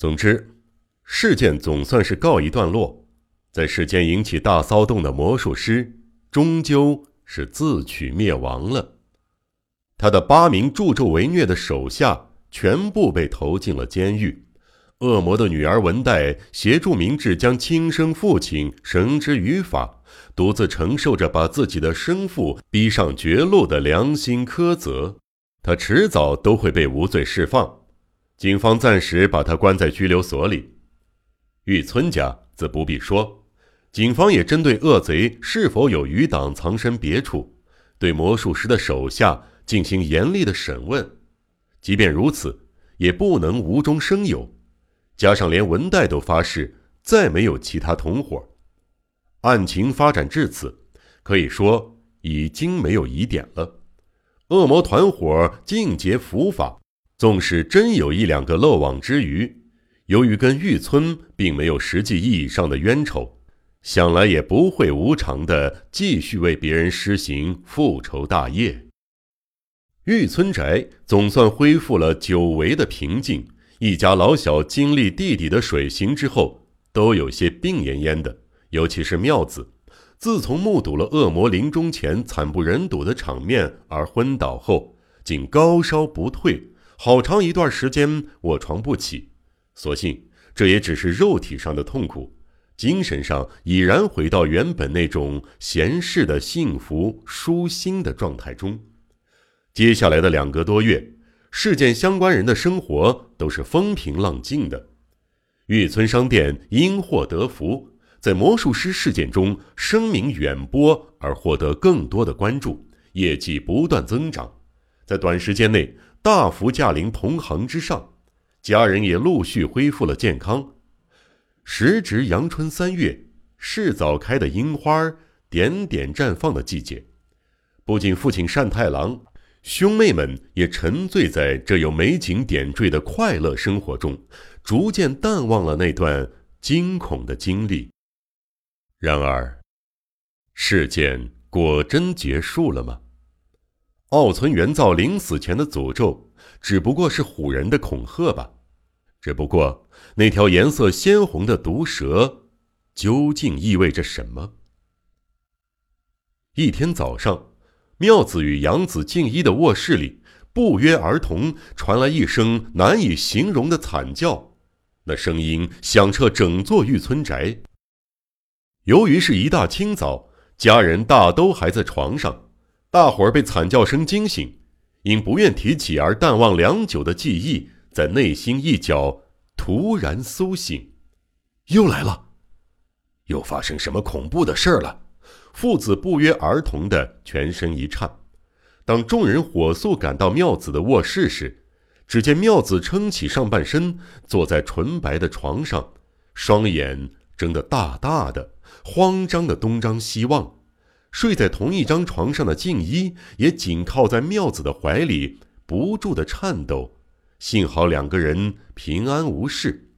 总之，事件总算是告一段落。在世间引起大骚动的魔术师，终究是自取灭亡了。他的八名助纣为虐的手下全部被投进了监狱。恶魔的女儿文代协助明智将亲生父亲绳之于法，独自承受着把自己的生父逼上绝路的良心苛责。他迟早都会被无罪释放。警方暂时把他关在拘留所里。玉村家则不必说。警方也针对恶贼是否有余党藏身别处，对魔术师的手下进行严厉的审问。即便如此，也不能无中生有。加上连文代都发誓再没有其他同伙，案情发展至此，可以说已经没有疑点了。恶魔团伙尽皆伏法，纵使真有一两个漏网之鱼，由于跟玉村并没有实际意义上的冤仇。想来也不会无偿的继续为别人施行复仇大业。玉村宅总算恢复了久违的平静，一家老小经历弟弟的水刑之后，都有些病恹恹的。尤其是妙子，自从目睹了恶魔临终前惨不忍睹的场面而昏倒后，竟高烧不退，好长一段时间卧床不起。所幸这也只是肉体上的痛苦。精神上已然回到原本那种闲适的幸福舒心的状态中。接下来的两个多月，事件相关人的生活都是风平浪静的。玉村商店因祸得福，在魔术师事件中声名远播，而获得更多的关注，业绩不断增长，在短时间内大幅驾临同行之上。家人也陆续恢复了健康。时值阳春三月，是早开的樱花点点绽放的季节。不仅父亲单太郎，兄妹们也沉醉在这有美景点缀的快乐生活中，逐渐淡忘了那段惊恐的经历。然而，事件果真结束了吗？奥村元造临死前的诅咒，只不过是唬人的恐吓吧？只不过，那条颜色鲜红的毒蛇，究竟意味着什么？一天早上，妙子与杨子静一的卧室里，不约而同传来一声难以形容的惨叫，那声音响彻整座玉村宅。由于是一大清早，家人大都还在床上，大伙儿被惨叫声惊醒，因不愿提起而淡忘良久的记忆。在内心一角突然苏醒，又来了，又发生什么恐怖的事儿了？父子不约而同的全身一颤。当众人火速赶到妙子的卧室时，只见妙子撑起上半身，坐在纯白的床上，双眼睁得大大的，慌张的东张西望。睡在同一张床上的静一也紧靠在妙子的怀里，不住的颤抖。幸好两个人平安无事。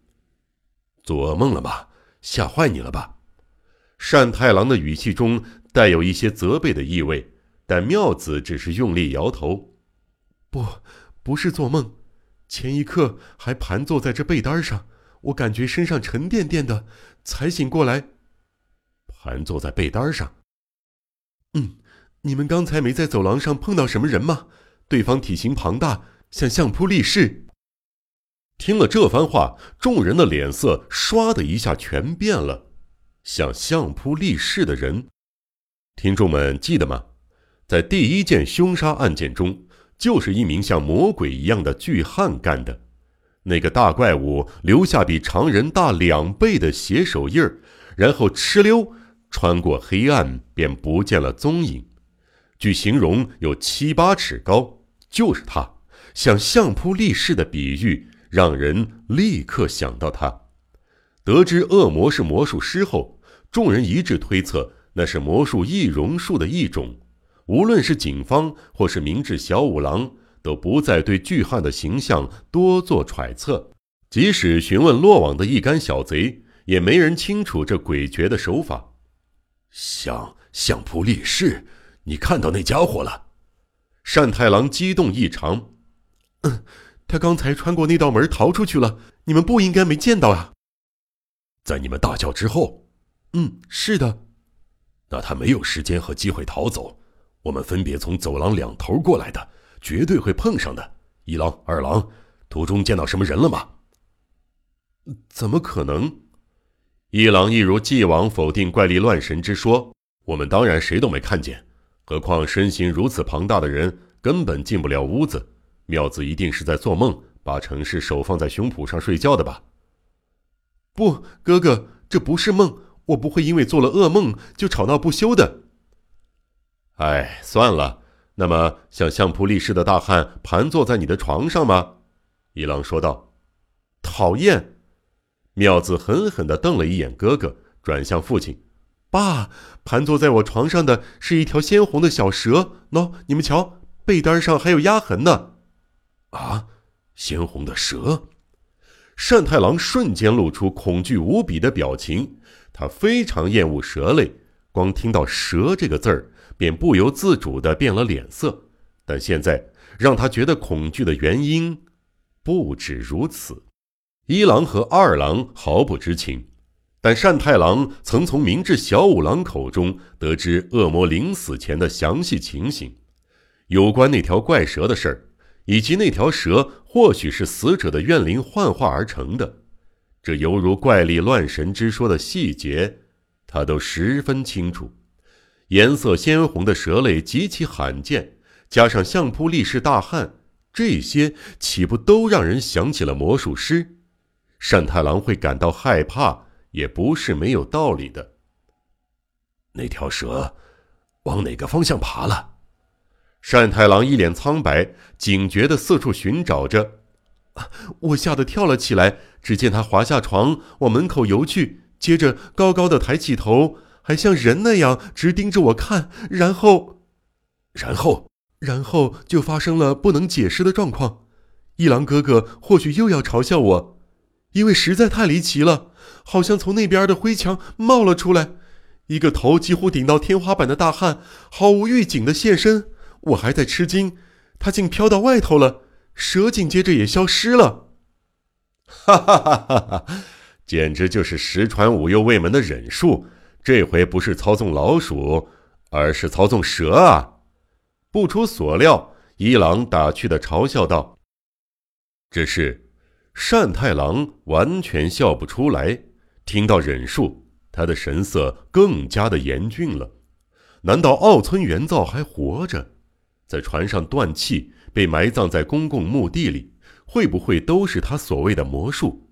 做噩梦了吧？吓坏你了吧？单太郎的语气中带有一些责备的意味，但妙子只是用力摇头：“不，不是做梦。前一刻还盘坐在这被单上，我感觉身上沉甸甸的，才醒过来。盘坐在被单上。嗯，你们刚才没在走廊上碰到什么人吗？对方体型庞大。”像相扑力士。听了这番话，众人的脸色唰的一下全变了。像相扑力士的人，听众们记得吗？在第一件凶杀案件中，就是一名像魔鬼一样的巨汉干的。那个大怪物留下比常人大两倍的血手印儿，然后哧溜穿过黑暗，便不见了踪影。据形容，有七八尺高，就是他。像相扑力士的比喻，让人立刻想到他。得知恶魔是魔术师后，众人一致推测那是魔术易容术的一种。无论是警方或是明智小五郎，都不再对巨汉的形象多做揣测。即使询问落网的一干小贼，也没人清楚这诡谲的手法。像相扑力士，你看到那家伙了？单太郎激动异常。嗯，他刚才穿过那道门逃出去了，你们不应该没见到啊！在你们大叫之后，嗯，是的。那他没有时间和机会逃走。我们分别从走廊两头过来的，绝对会碰上的。一郎、二郎，途中见到什么人了吗？怎么可能？一郎一如既往否定怪力乱神之说。我们当然谁都没看见，何况身形如此庞大的人根本进不了屋子。妙子一定是在做梦，把城市手放在胸脯上睡觉的吧？不，哥哥，这不是梦，我不会因为做了噩梦就吵闹不休的。哎，算了。那么，像相扑力士的大汉盘坐在你的床上吗？一郎说道。讨厌！妙子狠狠地瞪了一眼哥哥，转向父亲。爸，盘坐在我床上的是一条鲜红的小蛇。喏，你们瞧，被单上还有压痕呢。啊，鲜红的蛇！善太郎瞬间露出恐惧无比的表情。他非常厌恶蛇类，光听到“蛇”这个字儿，便不由自主地变了脸色。但现在让他觉得恐惧的原因，不止如此。一郎和二郎毫不知情。但单太郎曾从明智小五郎口中得知恶魔临死前的详细情形，有关那条怪蛇的事儿，以及那条蛇或许是死者的怨灵幻化而成的，这犹如怪力乱神之说的细节，他都十分清楚。颜色鲜红的蛇类极其罕见，加上相扑力士大汉，这些岂不都让人想起了魔术师？单太郎会感到害怕。也不是没有道理的。那条蛇往哪个方向爬了？单太郎一脸苍白，警觉的四处寻找着。我吓得跳了起来，只见他滑下床，往门口游去，接着高高的抬起头，还像人那样直盯着我看。然后，然后，然后就发生了不能解释的状况。一郎哥哥或许又要嘲笑我，因为实在太离奇了。好像从那边的灰墙冒了出来，一个头几乎顶到天花板的大汉，毫无预警的现身。我还在吃惊，他竟飘到外头了，蛇紧接着也消失了。哈哈哈哈哈！简直就是十传五又未门的忍术，这回不是操纵老鼠，而是操纵蛇啊！不出所料，一郎打趣的嘲笑道：“只是，单太郎完全笑不出来。”听到忍术，他的神色更加的严峻了。难道奥村元造还活着，在船上断气，被埋葬在公共墓地里？会不会都是他所谓的魔术？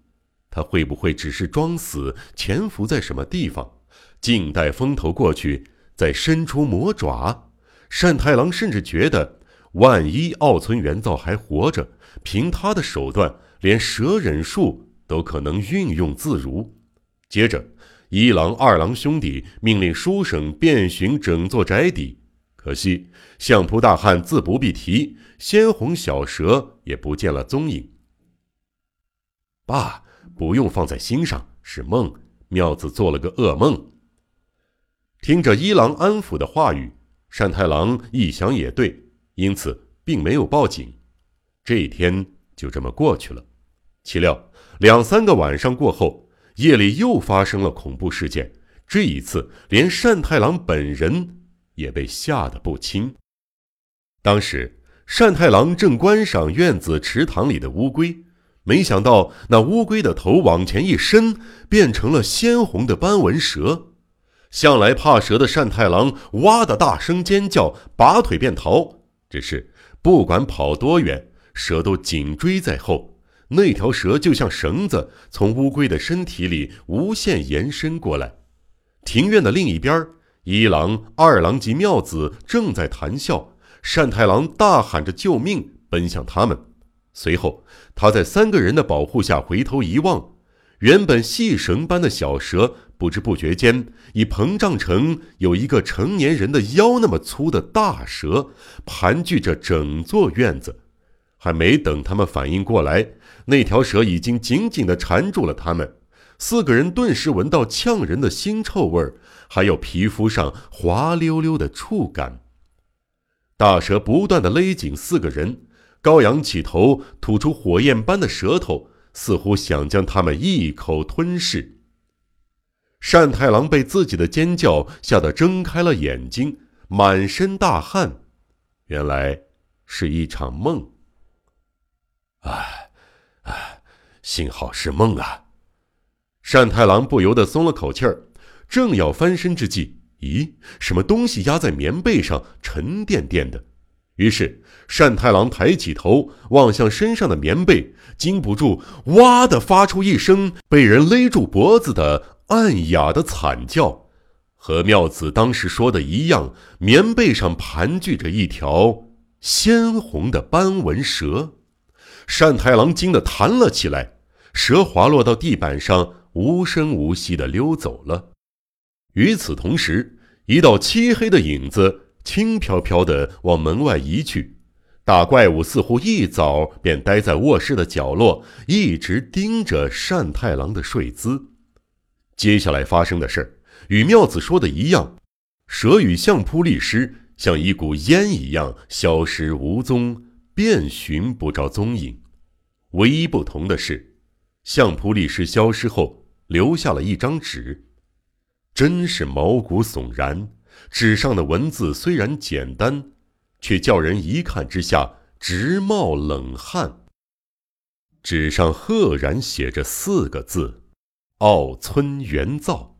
他会不会只是装死，潜伏在什么地方，静待风头过去，再伸出魔爪？单太郎甚至觉得，万一奥村元造还活着，凭他的手段，连蛇忍术都可能运用自如。接着，一郎、二郎兄弟命令书生遍寻整座宅邸，可惜相扑大汉自不必提，鲜红小蛇也不见了踪影。爸，不用放在心上，是梦，妙子做了个噩梦。听着一郎安抚的话语，单太郎一想也对，因此并没有报警。这一天就这么过去了。岂料两三个晚上过后。夜里又发生了恐怖事件，这一次连单太郎本人也被吓得不轻。当时单太郎正观赏院子池塘里的乌龟，没想到那乌龟的头往前一伸，变成了鲜红的斑纹蛇。向来怕蛇的单太郎哇的大声尖叫，拔腿便逃。只是不管跑多远，蛇都紧追在后。那条蛇就像绳子，从乌龟的身体里无限延伸过来。庭院的另一边，一郎、二郎及妙子正在谈笑。单太郎大喊着救命，奔向他们。随后，他在三个人的保护下回头一望，原本细绳般的小蛇，不知不觉间已膨胀成有一个成年人的腰那么粗的大蛇，盘踞着整座院子。还没等他们反应过来。那条蛇已经紧紧地缠住了他们，四个人顿时闻到呛人的腥臭味儿，还有皮肤上滑溜溜的触感。大蛇不断地勒紧四个人，高扬起头，吐出火焰般的舌头，似乎想将他们一口吞噬。单太郎被自己的尖叫吓得睁开了眼睛，满身大汗，原来是一场梦。幸好是梦啊！单太郎不由得松了口气儿，正要翻身之际，咦，什么东西压在棉被上，沉甸甸的。于是单太郎抬起头望向身上的棉被，禁不住“哇”的发出一声被人勒住脖子的暗哑的惨叫，和妙子当时说的一样，棉被上盘踞着一条鲜红的斑纹蛇。单太郎惊得弹了起来，蛇滑落到地板上，无声无息地溜走了。与此同时，一道漆黑的影子轻飘飘地往门外移去。大怪物似乎一早便待在卧室的角落，一直盯着单太郎的睡姿。接下来发生的事与妙子说的一样，蛇与相扑力师像一股烟一样消失无踪。遍寻不着踪影，唯一不同的是，相扑力士消失后留下了一张纸，真是毛骨悚然。纸上的文字虽然简单，却叫人一看之下直冒冷汗。纸上赫然写着四个字：“奥村元造。”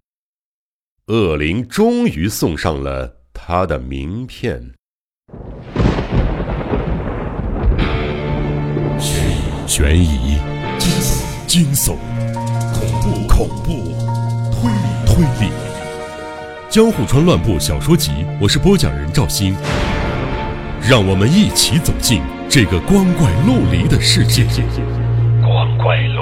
恶灵终于送上了他的名片。悬疑、惊悚、恐怖、恐怖、推理、推理，《江户川乱步小说集》，我是播讲人赵鑫，让我们一起走进这个光怪陆离的世界。光怪陆。